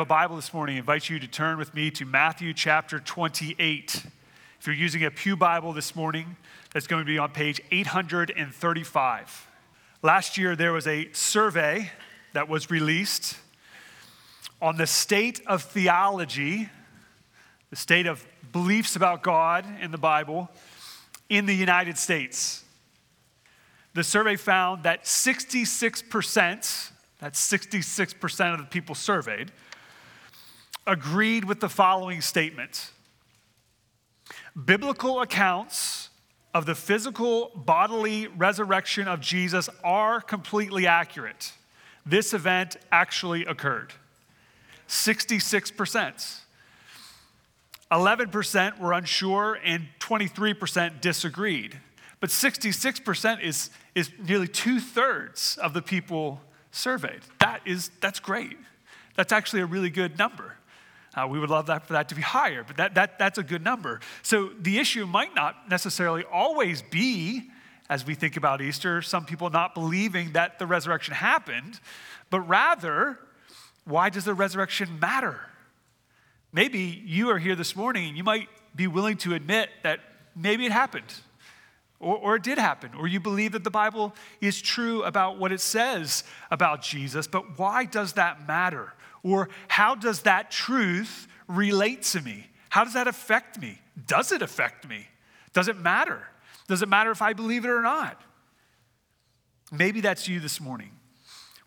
Have a Bible this morning, I invite you to turn with me to Matthew chapter 28. If you're using a Pew Bible this morning, that's going to be on page 835. Last year, there was a survey that was released on the state of theology, the state of beliefs about God in the Bible in the United States. The survey found that 66%, that's 66% of the people surveyed, agreed with the following statement Biblical accounts of the physical bodily resurrection of Jesus are completely accurate. This event actually occurred. 66%. 11% were unsure and 23% disagreed. But 66% is, is nearly two thirds of the people surveyed. That is, that's great. That's actually a really good number. Uh, we would love that for that to be higher, but that, that, that's a good number. So the issue might not necessarily always be, as we think about Easter, some people not believing that the resurrection happened, but rather, why does the resurrection matter? Maybe you are here this morning and you might be willing to admit that maybe it happened. Or, or, it did happen, or you believe that the Bible is true about what it says about Jesus, but why does that matter? Or how does that truth relate to me? How does that affect me? Does it affect me? Does it matter? Does it matter if I believe it or not? Maybe that's you this morning.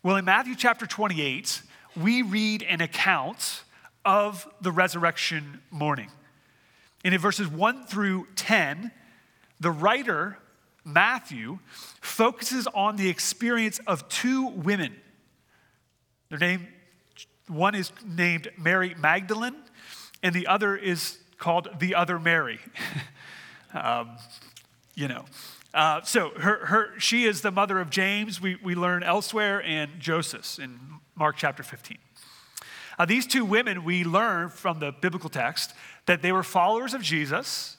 Well, in Matthew chapter 28, we read an account of the resurrection morning. And in verses 1 through 10, the writer, Matthew, focuses on the experience of two women. Their name one is named Mary Magdalene, and the other is called the other Mary. um, you know. Uh, so her, her, she is the mother of James, we, we learn elsewhere, and Joseph in Mark chapter 15. Uh, these two women, we learn from the biblical text that they were followers of Jesus.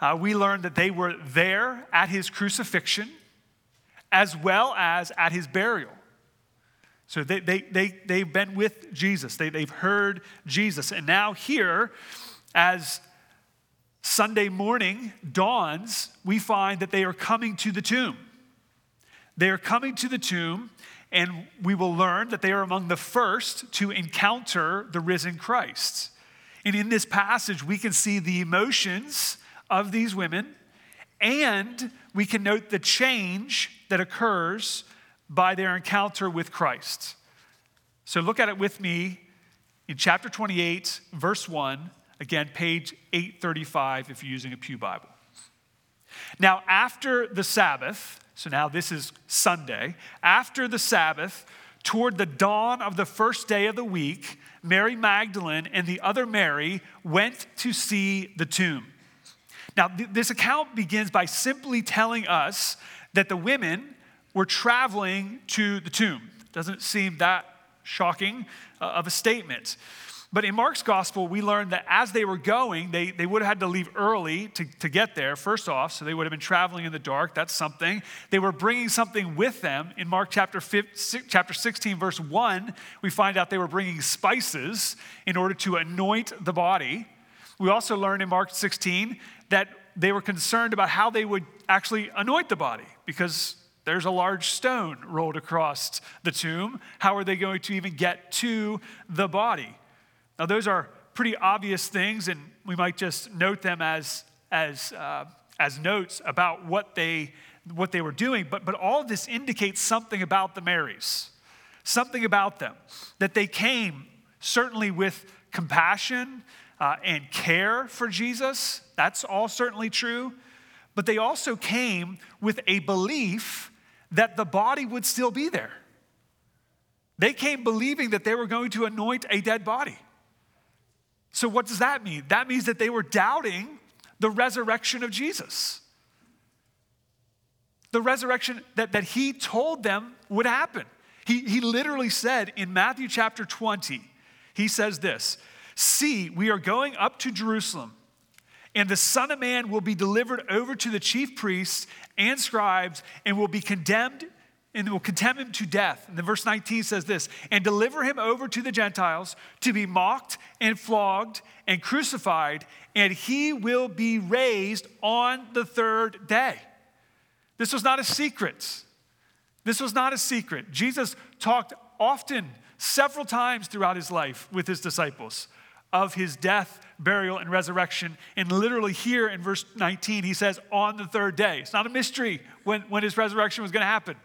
Uh, we learn that they were there at his crucifixion as well as at his burial. So they, they, they, they've been with Jesus, they, they've heard Jesus. And now, here, as Sunday morning dawns, we find that they are coming to the tomb. They are coming to the tomb, and we will learn that they are among the first to encounter the risen Christ. And in this passage, we can see the emotions of these women, and we can note the change that occurs by their encounter with Christ. So look at it with me in chapter 28, verse 1, again, page 835 if you're using a Pew Bible. Now, after the Sabbath, so now this is Sunday, after the Sabbath, toward the dawn of the first day of the week, Mary Magdalene and the other Mary went to see the tomb. Now, th- this account begins by simply telling us that the women were traveling to the tomb. Doesn't seem that shocking uh, of a statement. But in Mark's gospel, we learn that as they were going, they, they would have had to leave early to, to get there, first off, so they would have been traveling in the dark. That's something. They were bringing something with them. In Mark chapter, 15, chapter 16, verse 1, we find out they were bringing spices in order to anoint the body. We also learn in Mark 16 that they were concerned about how they would actually anoint the body because there's a large stone rolled across the tomb. How are they going to even get to the body? Now, those are pretty obvious things, and we might just note them as, as, uh, as notes about what they, what they were doing. But, but all this indicates something about the Marys, something about them, that they came certainly with compassion uh, and care for Jesus. That's all certainly true. But they also came with a belief that the body would still be there. They came believing that they were going to anoint a dead body. So, what does that mean? That means that they were doubting the resurrection of Jesus. The resurrection that, that he told them would happen. He, he literally said in Matthew chapter 20, he says this See, we are going up to Jerusalem and the Son of Man will be delivered over to the chief priests and scribes and will be condemned and will condemn him to death. And then verse 19 says this and deliver him over to the Gentiles to be mocked and flogged and crucified, and he will be raised on the third day. This was not a secret. This was not a secret. Jesus talked often, several times throughout his life with his disciples of his death, burial, and resurrection. And literally here in verse 19, he says, on the third day. It's not a mystery when, when his resurrection was going to happen.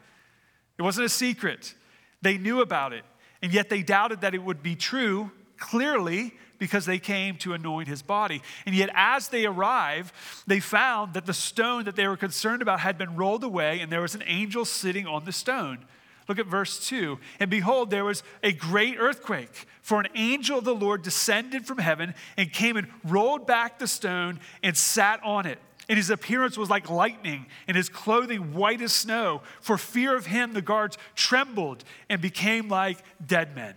It wasn't a secret. They knew about it, and yet they doubted that it would be true clearly because they came to anoint his body. And yet, as they arrived, they found that the stone that they were concerned about had been rolled away, and there was an angel sitting on the stone. Look at verse 2. And behold, there was a great earthquake, for an angel of the Lord descended from heaven and came and rolled back the stone and sat on it and his appearance was like lightning, and his clothing white as snow. For fear of him, the guards trembled and became like dead men.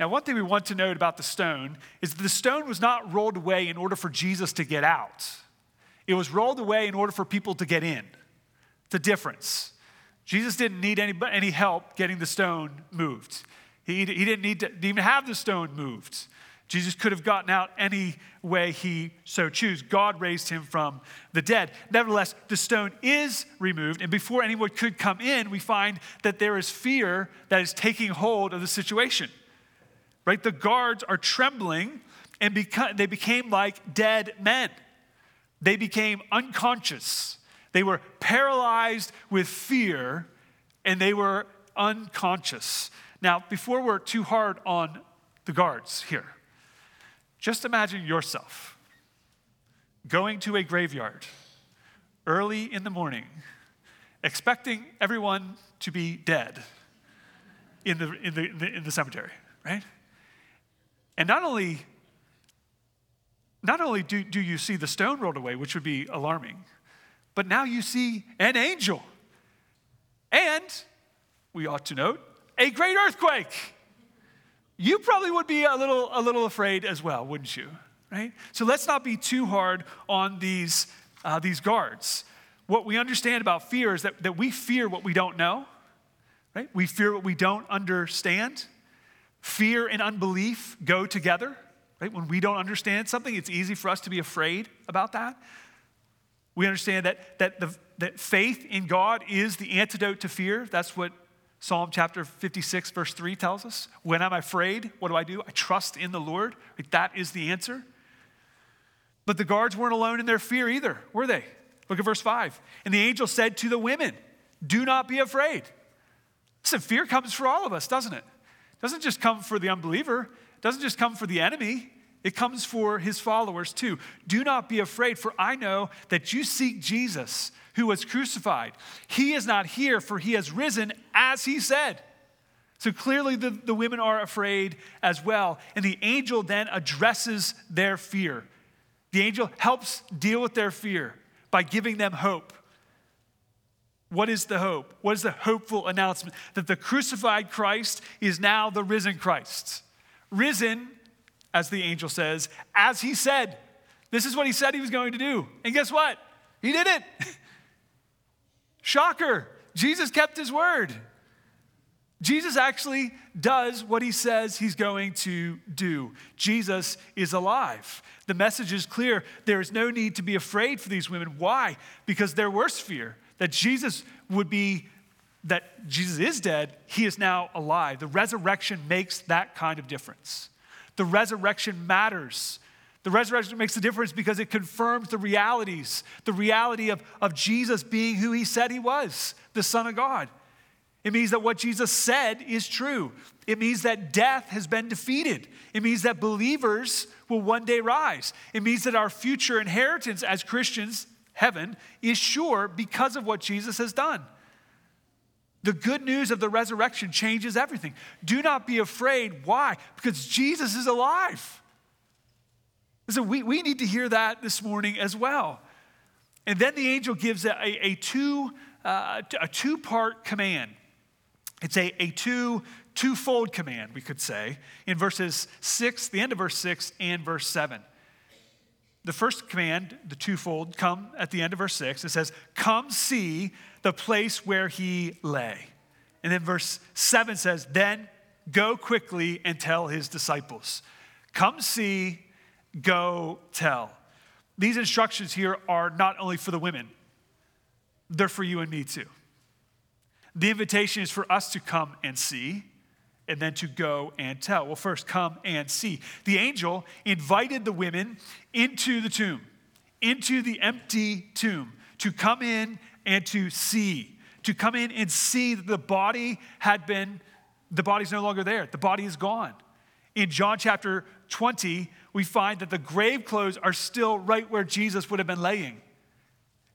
Now, one thing we want to note about the stone is that the stone was not rolled away in order for Jesus to get out, it was rolled away in order for people to get in. The difference. Jesus didn't need any, any help getting the stone moved. He, he didn't need to even have the stone moved. Jesus could have gotten out any way he so chose. God raised him from the dead. Nevertheless, the stone is removed, and before anyone could come in, we find that there is fear that is taking hold of the situation. Right? The guards are trembling, and beca- they became like dead men. They became unconscious. They were paralyzed with fear, and they were unconscious. Now, before we're too hard on the guards here, just imagine yourself going to a graveyard early in the morning, expecting everyone to be dead in the, in the, in the, in the cemetery, right? And not only, not only do, do you see the stone rolled away, which would be alarming, but now you see an angel. And, we ought to note, a great earthquake you probably would be a little, a little afraid as well, wouldn't you? Right? So let's not be too hard on these, uh, these guards. What we understand about fear is that, that we fear what we don't know, right? We fear what we don't understand. Fear and unbelief go together, right? When we don't understand something, it's easy for us to be afraid about that. We understand that, that, the, that faith in God is the antidote to fear. That's what Psalm chapter 56, verse 3 tells us when I'm afraid, what do I do? I trust in the Lord. Like that is the answer. But the guards weren't alone in their fear either, were they? Look at verse 5. And the angel said to the women, Do not be afraid. Listen, fear comes for all of us, doesn't it? It doesn't just come for the unbeliever, it doesn't just come for the enemy. It comes for his followers too. Do not be afraid, for I know that you seek Jesus who was crucified. He is not here, for he has risen as he said. So clearly, the, the women are afraid as well. And the angel then addresses their fear. The angel helps deal with their fear by giving them hope. What is the hope? What is the hopeful announcement? That the crucified Christ is now the risen Christ. Risen, as the angel says, as he said. This is what he said he was going to do. And guess what? He did it. Shocker, Jesus kept his word. Jesus actually does what he says he's going to do. Jesus is alive. The message is clear. There is no need to be afraid for these women. Why? Because their worst fear that Jesus would be, that Jesus is dead, he is now alive. The resurrection makes that kind of difference. The resurrection matters. The resurrection makes a difference because it confirms the realities, the reality of, of Jesus being who he said he was, the Son of God. It means that what Jesus said is true. It means that death has been defeated. It means that believers will one day rise. It means that our future inheritance as Christians, heaven, is sure because of what Jesus has done. The good news of the resurrection changes everything. Do not be afraid. Why? Because Jesus is alive. So we, we need to hear that this morning as well. And then the angel gives a, a, two, uh, a two-part command. It's a, a two, twofold command, we could say, in verses 6, the end of verse 6 and verse 7. The first command, the twofold, come at the end of verse 6. It says, Come see the place where he lay. And then verse 7 says, Then go quickly and tell his disciples. Come see, go tell. These instructions here are not only for the women, they're for you and me too. The invitation is for us to come and see and then to go and tell. Well, first, come and see. The angel invited the women into the tomb, into the empty tomb, to come in and to see, to come in and see that the body had been, the body's no longer there, the body is gone. In John chapter 20, we find that the grave clothes are still right where Jesus would have been laying.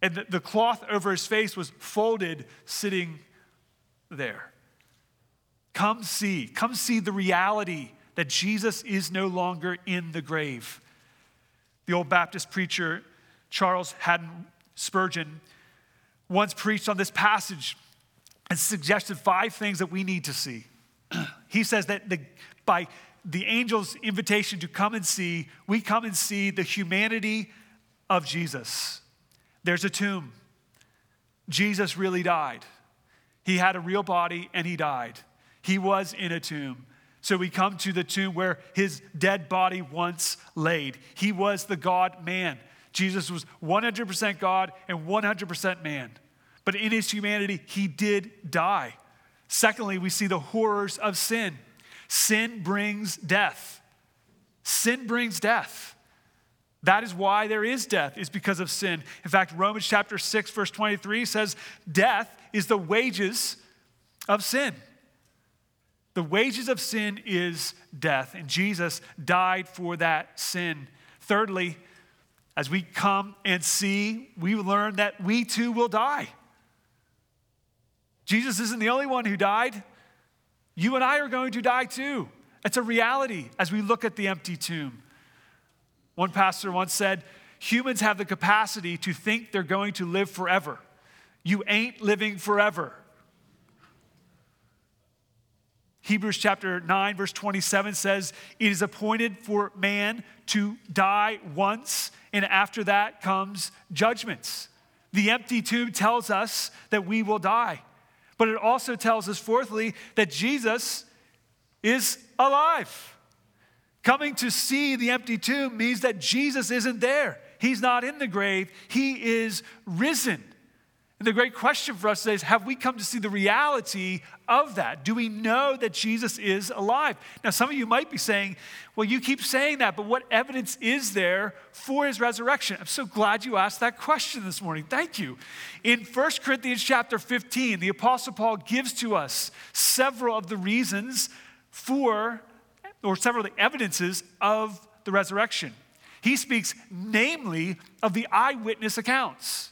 And the, cloth over his face was folded, sitting there. Come see, come see the reality that Jesus is no longer in the grave. The old Baptist preacher Charles Haddon Spurgeon once preached on this passage and suggested five things that we need to see. he says that the, by the angel's invitation to come and see, we come and see the humanity of Jesus. There's a tomb. Jesus really died. He had a real body and he died. He was in a tomb. So we come to the tomb where his dead body once laid. He was the God man. Jesus was 100% God and 100% man. But in his humanity, he did die. Secondly, we see the horrors of sin. Sin brings death. Sin brings death. That is why there is death, is because of sin. In fact, Romans chapter 6, verse 23 says, Death is the wages of sin. The wages of sin is death, and Jesus died for that sin. Thirdly, as we come and see, we learn that we too will die. Jesus isn't the only one who died. You and I are going to die too. It's a reality as we look at the empty tomb. One pastor once said, Humans have the capacity to think they're going to live forever. You ain't living forever. Hebrews chapter 9, verse 27 says, It is appointed for man to die once, and after that comes judgments. The empty tomb tells us that we will die. But it also tells us, fourthly, that Jesus is alive. Coming to see the empty tomb means that Jesus isn't there. He's not in the grave, he is risen. And the great question for us today is have we come to see the reality of that? Do we know that Jesus is alive? Now, some of you might be saying, well, you keep saying that, but what evidence is there for his resurrection? I'm so glad you asked that question this morning. Thank you. In 1 Corinthians chapter 15, the Apostle Paul gives to us several of the reasons for, or several of the evidences of the resurrection. He speaks namely of the eyewitness accounts.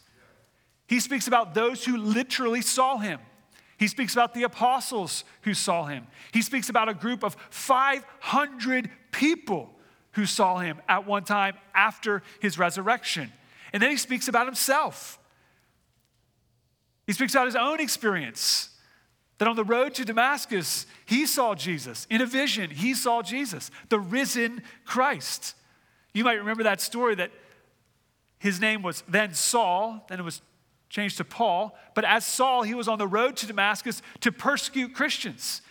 He speaks about those who literally saw him. He speaks about the apostles who saw him. He speaks about a group of 500 people who saw him at one time after his resurrection. And then he speaks about himself. He speaks about his own experience that on the road to Damascus, he saw Jesus. In a vision, he saw Jesus, the risen Christ. You might remember that story that his name was then Saul, then it was changed to Paul. But as Saul, he was on the road to Damascus to persecute Christians.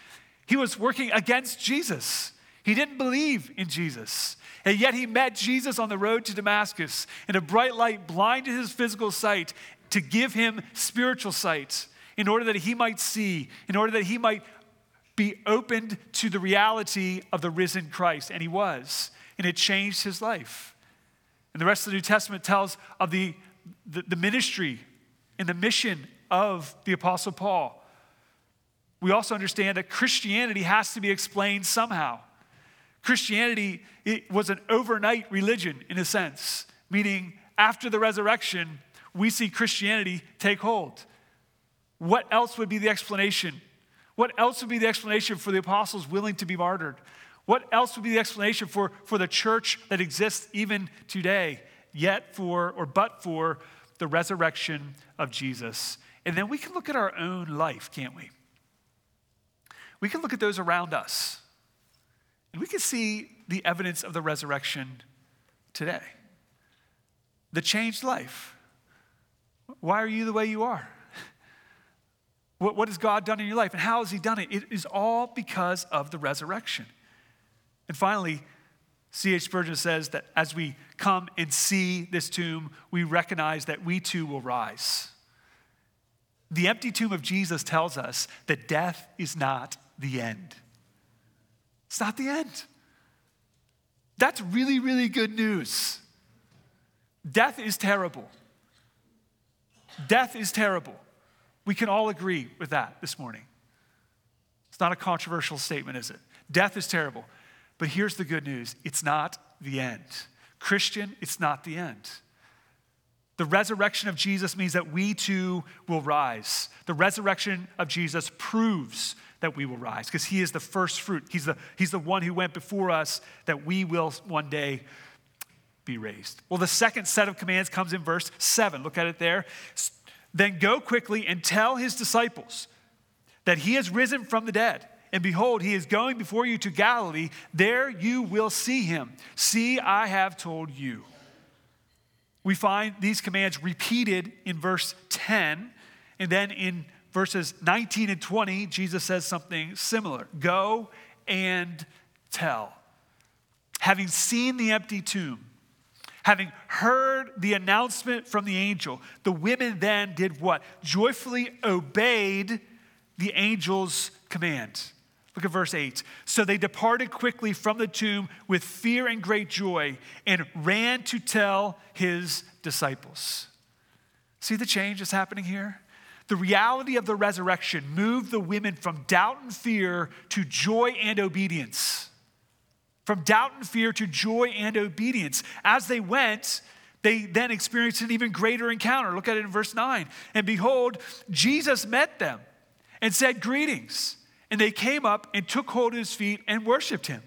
He was working against Jesus. He didn't believe in Jesus. And yet he met Jesus on the road to Damascus, and a bright light blinded his physical sight to give him spiritual sight in order that he might see, in order that he might be opened to the reality of the risen Christ. And he was. And it changed his life. And the rest of the New Testament tells of the, the, the ministry in the mission of the Apostle Paul. We also understand that Christianity has to be explained somehow. Christianity it was an overnight religion in a sense, meaning after the resurrection, we see Christianity take hold. What else would be the explanation? What else would be the explanation for the apostles willing to be martyred? What else would be the explanation for, for the church that exists even today, yet for or but for the resurrection of Jesus. And then we can look at our own life, can't we? We can look at those around us, and we can see the evidence of the resurrection today. The changed life. Why are you the way you are? What, what has God done in your life? And how has He done it? It is all because of the resurrection. And finally, C.H. Spurgeon says that as we come and see this tomb, we recognize that we too will rise. The empty tomb of Jesus tells us that death is not the end. It's not the end. That's really, really good news. Death is terrible. Death is terrible. We can all agree with that this morning. It's not a controversial statement, is it? Death is terrible. But here's the good news it's not the end. Christian, it's not the end. The resurrection of Jesus means that we too will rise. The resurrection of Jesus proves that we will rise because he is the first fruit. He's the, he's the one who went before us that we will one day be raised. Well, the second set of commands comes in verse 7. Look at it there. Then go quickly and tell his disciples that he has risen from the dead. And behold, he is going before you to Galilee. There you will see him. See, I have told you. We find these commands repeated in verse 10. And then in verses 19 and 20, Jesus says something similar Go and tell. Having seen the empty tomb, having heard the announcement from the angel, the women then did what? Joyfully obeyed the angel's command. Look at verse 8. So they departed quickly from the tomb with fear and great joy and ran to tell his disciples. See the change that's happening here? The reality of the resurrection moved the women from doubt and fear to joy and obedience. From doubt and fear to joy and obedience. As they went, they then experienced an even greater encounter. Look at it in verse 9. And behold, Jesus met them and said, Greetings. And they came up and took hold of his feet and worshiped him.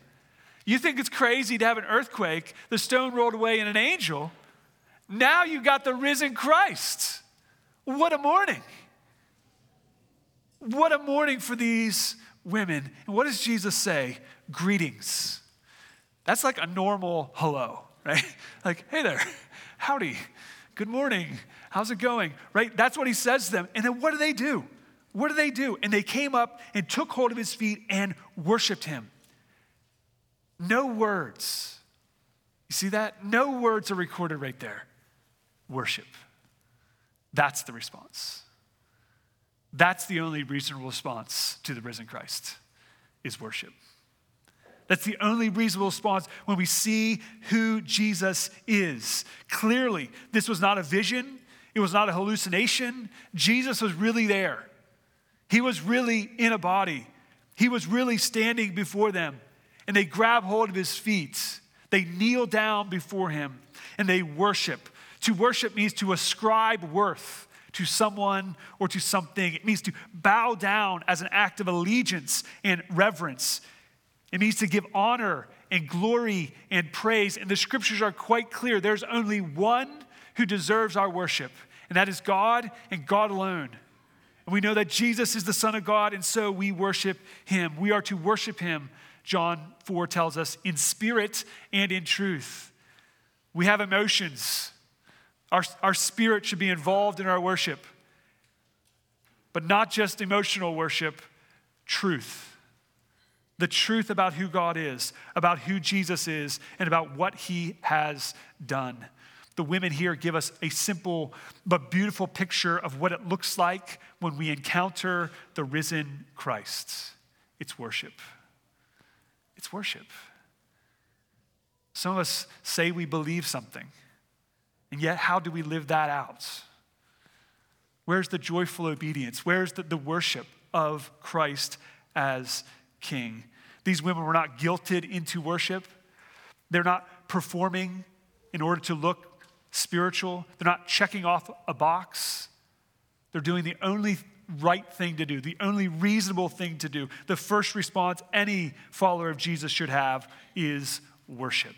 You think it's crazy to have an earthquake, the stone rolled away, and an angel. Now you got the risen Christ. What a morning. What a morning for these women. And what does Jesus say? Greetings. That's like a normal hello, right? Like, hey there, howdy, good morning, how's it going, right? That's what he says to them. And then what do they do? What do they do? And they came up and took hold of his feet and worshiped him. No words. You see that? No words are recorded right there. Worship. That's the response. That's the only reasonable response to the risen Christ is worship. That's the only reasonable response when we see who Jesus is. Clearly, this was not a vision, it was not a hallucination. Jesus was really there. He was really in a body. He was really standing before them. And they grab hold of his feet. They kneel down before him and they worship. To worship means to ascribe worth to someone or to something. It means to bow down as an act of allegiance and reverence. It means to give honor and glory and praise. And the scriptures are quite clear. There's only one who deserves our worship, and that is God and God alone. And we know that Jesus is the Son of God, and so we worship him. We are to worship him, John 4 tells us, in spirit and in truth. We have emotions. Our, our spirit should be involved in our worship, but not just emotional worship, truth. The truth about who God is, about who Jesus is, and about what he has done. The women here give us a simple but beautiful picture of what it looks like when we encounter the risen Christ. It's worship. It's worship. Some of us say we believe something, and yet how do we live that out? Where's the joyful obedience? Where's the, the worship of Christ as King? These women were not guilted into worship. They're not performing in order to look spiritual. They're not checking off a box. They're doing the only right thing to do, the only reasonable thing to do. The first response any follower of Jesus should have is worship.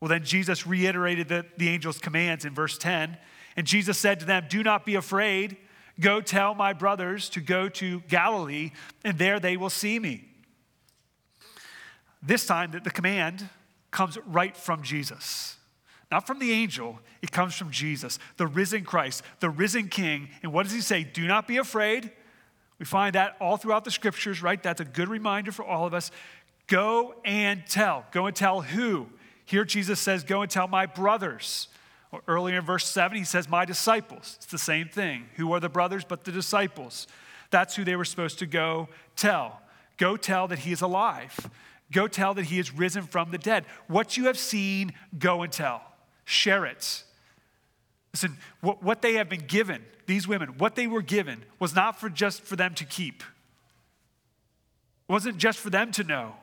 Well, then Jesus reiterated the, the angel's commands in verse 10. And Jesus said to them, Do not be afraid. Go tell my brothers to go to Galilee, and there they will see me. This time, that the command comes right from Jesus. Not from the angel. It comes from Jesus, the risen Christ, the risen King. And what does he say? Do not be afraid. We find that all throughout the scriptures, right? That's a good reminder for all of us. Go and tell. Go and tell who? Here Jesus says, Go and tell my brothers. Or earlier in verse 7, he says, My disciples. It's the same thing. Who are the brothers but the disciples? That's who they were supposed to go tell. Go tell that he is alive. Go tell that he is risen from the dead. What you have seen, go and tell. Share it. Listen, what, what they have been given, these women, what they were given was not for just for them to keep. It wasn't just for them to know.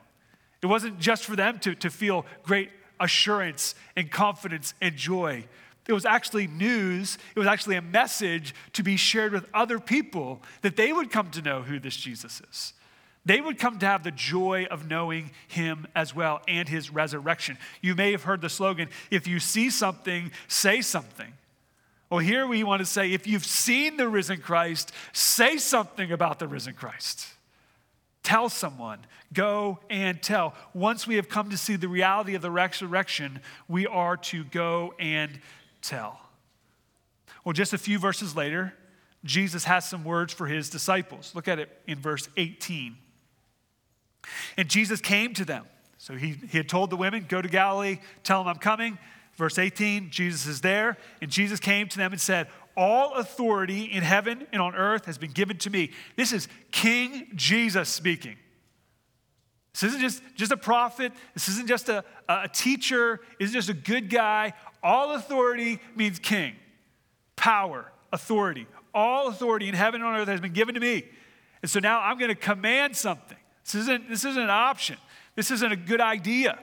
It wasn't just for them to, to feel great assurance and confidence and joy. It was actually news, it was actually a message to be shared with other people that they would come to know who this Jesus is. They would come to have the joy of knowing him as well and his resurrection. You may have heard the slogan if you see something, say something. Well, here we want to say if you've seen the risen Christ, say something about the risen Christ. Tell someone, go and tell. Once we have come to see the reality of the resurrection, we are to go and tell. Well, just a few verses later, Jesus has some words for his disciples. Look at it in verse 18. And Jesus came to them. So he, he had told the women, Go to Galilee, tell them I'm coming. Verse 18, Jesus is there. And Jesus came to them and said, All authority in heaven and on earth has been given to me. This is King Jesus speaking. This isn't just, just a prophet. This isn't just a, a teacher. This isn't just a good guy. All authority means king, power, authority. All authority in heaven and on earth has been given to me. And so now I'm going to command something. This isn't, this isn't an option. This isn't a good idea.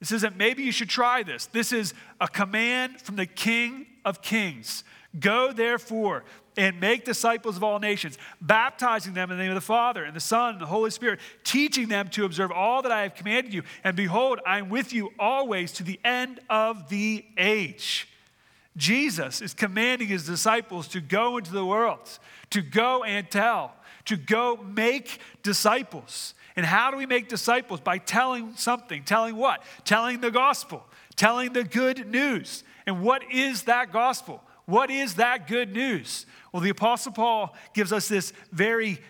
This isn't maybe you should try this. This is a command from the King of Kings. Go therefore and make disciples of all nations, baptizing them in the name of the Father and the Son and the Holy Spirit, teaching them to observe all that I have commanded you. And behold, I am with you always to the end of the age. Jesus is commanding his disciples to go into the world, to go and tell to go make disciples. And how do we make disciples? By telling something. Telling what? Telling the gospel, telling the good news. And what is that gospel? What is that good news? Well, the Apostle Paul gives us this very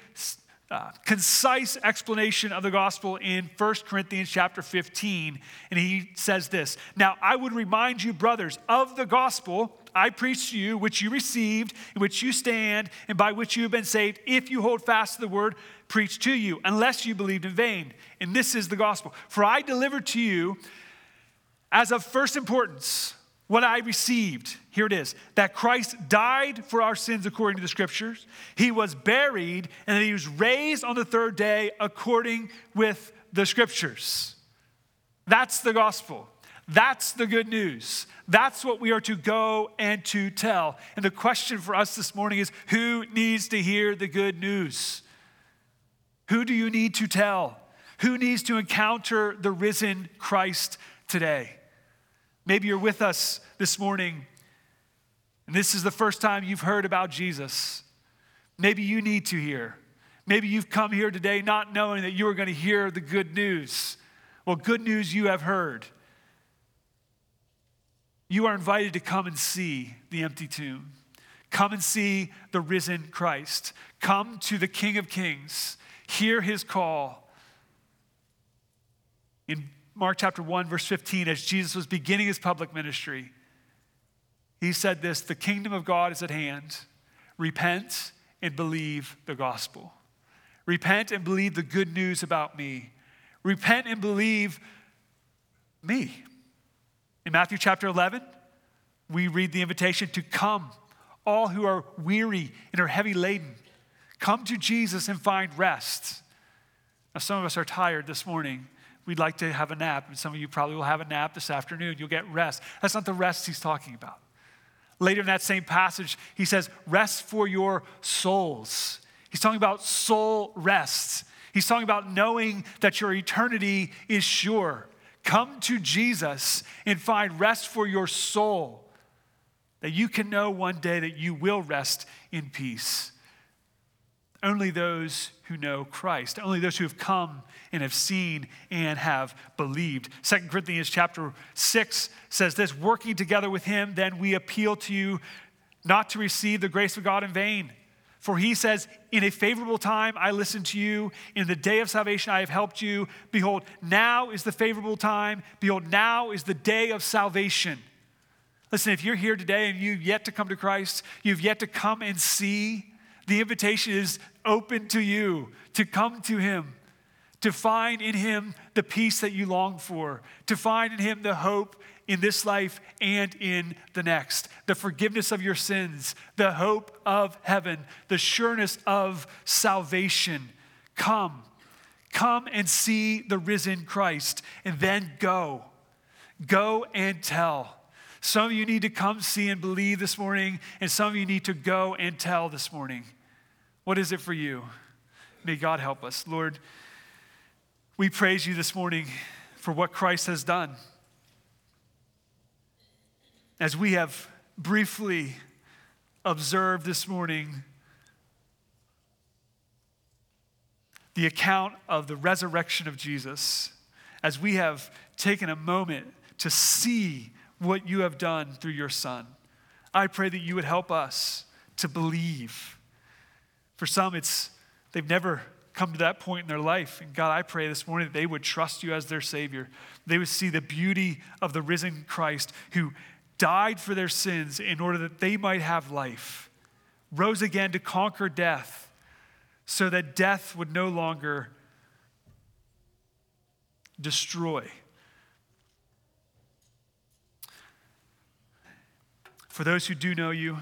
uh, concise explanation of the gospel in 1 Corinthians chapter 15. And he says this Now, I would remind you, brothers, of the gospel I preach to you, which you received, in which you stand, and by which you have been saved, if you hold fast to the word preached to you, unless you believed in vain. And this is the gospel. For I delivered to you as of first importance what I received. Here it is that Christ died for our sins according to the scriptures, he was buried, and that he was raised on the third day according with the scriptures. That's the gospel. That's the good news. That's what we are to go and to tell. And the question for us this morning is who needs to hear the good news? Who do you need to tell? Who needs to encounter the risen Christ today? Maybe you're with us this morning and this is the first time you've heard about Jesus. Maybe you need to hear. Maybe you've come here today not knowing that you are going to hear the good news. Well, good news you have heard you are invited to come and see the empty tomb. Come and see the risen Christ. Come to the King of Kings. Hear his call. In Mark chapter 1, verse 15, as Jesus was beginning his public ministry, he said this The kingdom of God is at hand. Repent and believe the gospel. Repent and believe the good news about me. Repent and believe me. In Matthew chapter 11, we read the invitation to come, all who are weary and are heavy laden. Come to Jesus and find rest. Now, some of us are tired this morning. We'd like to have a nap, and some of you probably will have a nap this afternoon. You'll get rest. That's not the rest he's talking about. Later in that same passage, he says, Rest for your souls. He's talking about soul rest. He's talking about knowing that your eternity is sure. Come to Jesus and find rest for your soul, that you can know one day that you will rest in peace. Only those who know Christ, only those who have come and have seen and have believed. Second Corinthians chapter 6 says this working together with him, then we appeal to you not to receive the grace of God in vain. For he says, In a favorable time I listened to you. In the day of salvation I have helped you. Behold, now is the favorable time. Behold, now is the day of salvation. Listen, if you're here today and you've yet to come to Christ, you've yet to come and see, the invitation is open to you to come to him, to find in him the peace that you long for, to find in him the hope in this life and in the next. The forgiveness of your sins, the hope of heaven, the sureness of salvation. Come, come and see the risen Christ, and then go. Go and tell. Some of you need to come see and believe this morning, and some of you need to go and tell this morning. What is it for you? May God help us. Lord, we praise you this morning for what Christ has done as we have briefly observed this morning the account of the resurrection of Jesus, as we have taken a moment to see what you have done through your Son, I pray that you would help us to believe. For some, it's they've never come to that point in their life. And God, I pray this morning that they would trust you as their Savior. They would see the beauty of the risen Christ who died for their sins in order that they might have life, rose again to conquer death, so that death would no longer destroy. For those who do know you,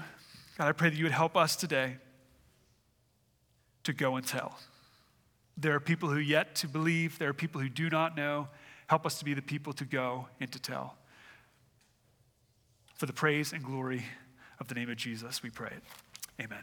God, I pray that you would help us today to go and tell. There are people who yet to believe, there are people who do not know. Help us to be the people to go and to tell. For the praise and glory of the name of Jesus, we pray. Amen.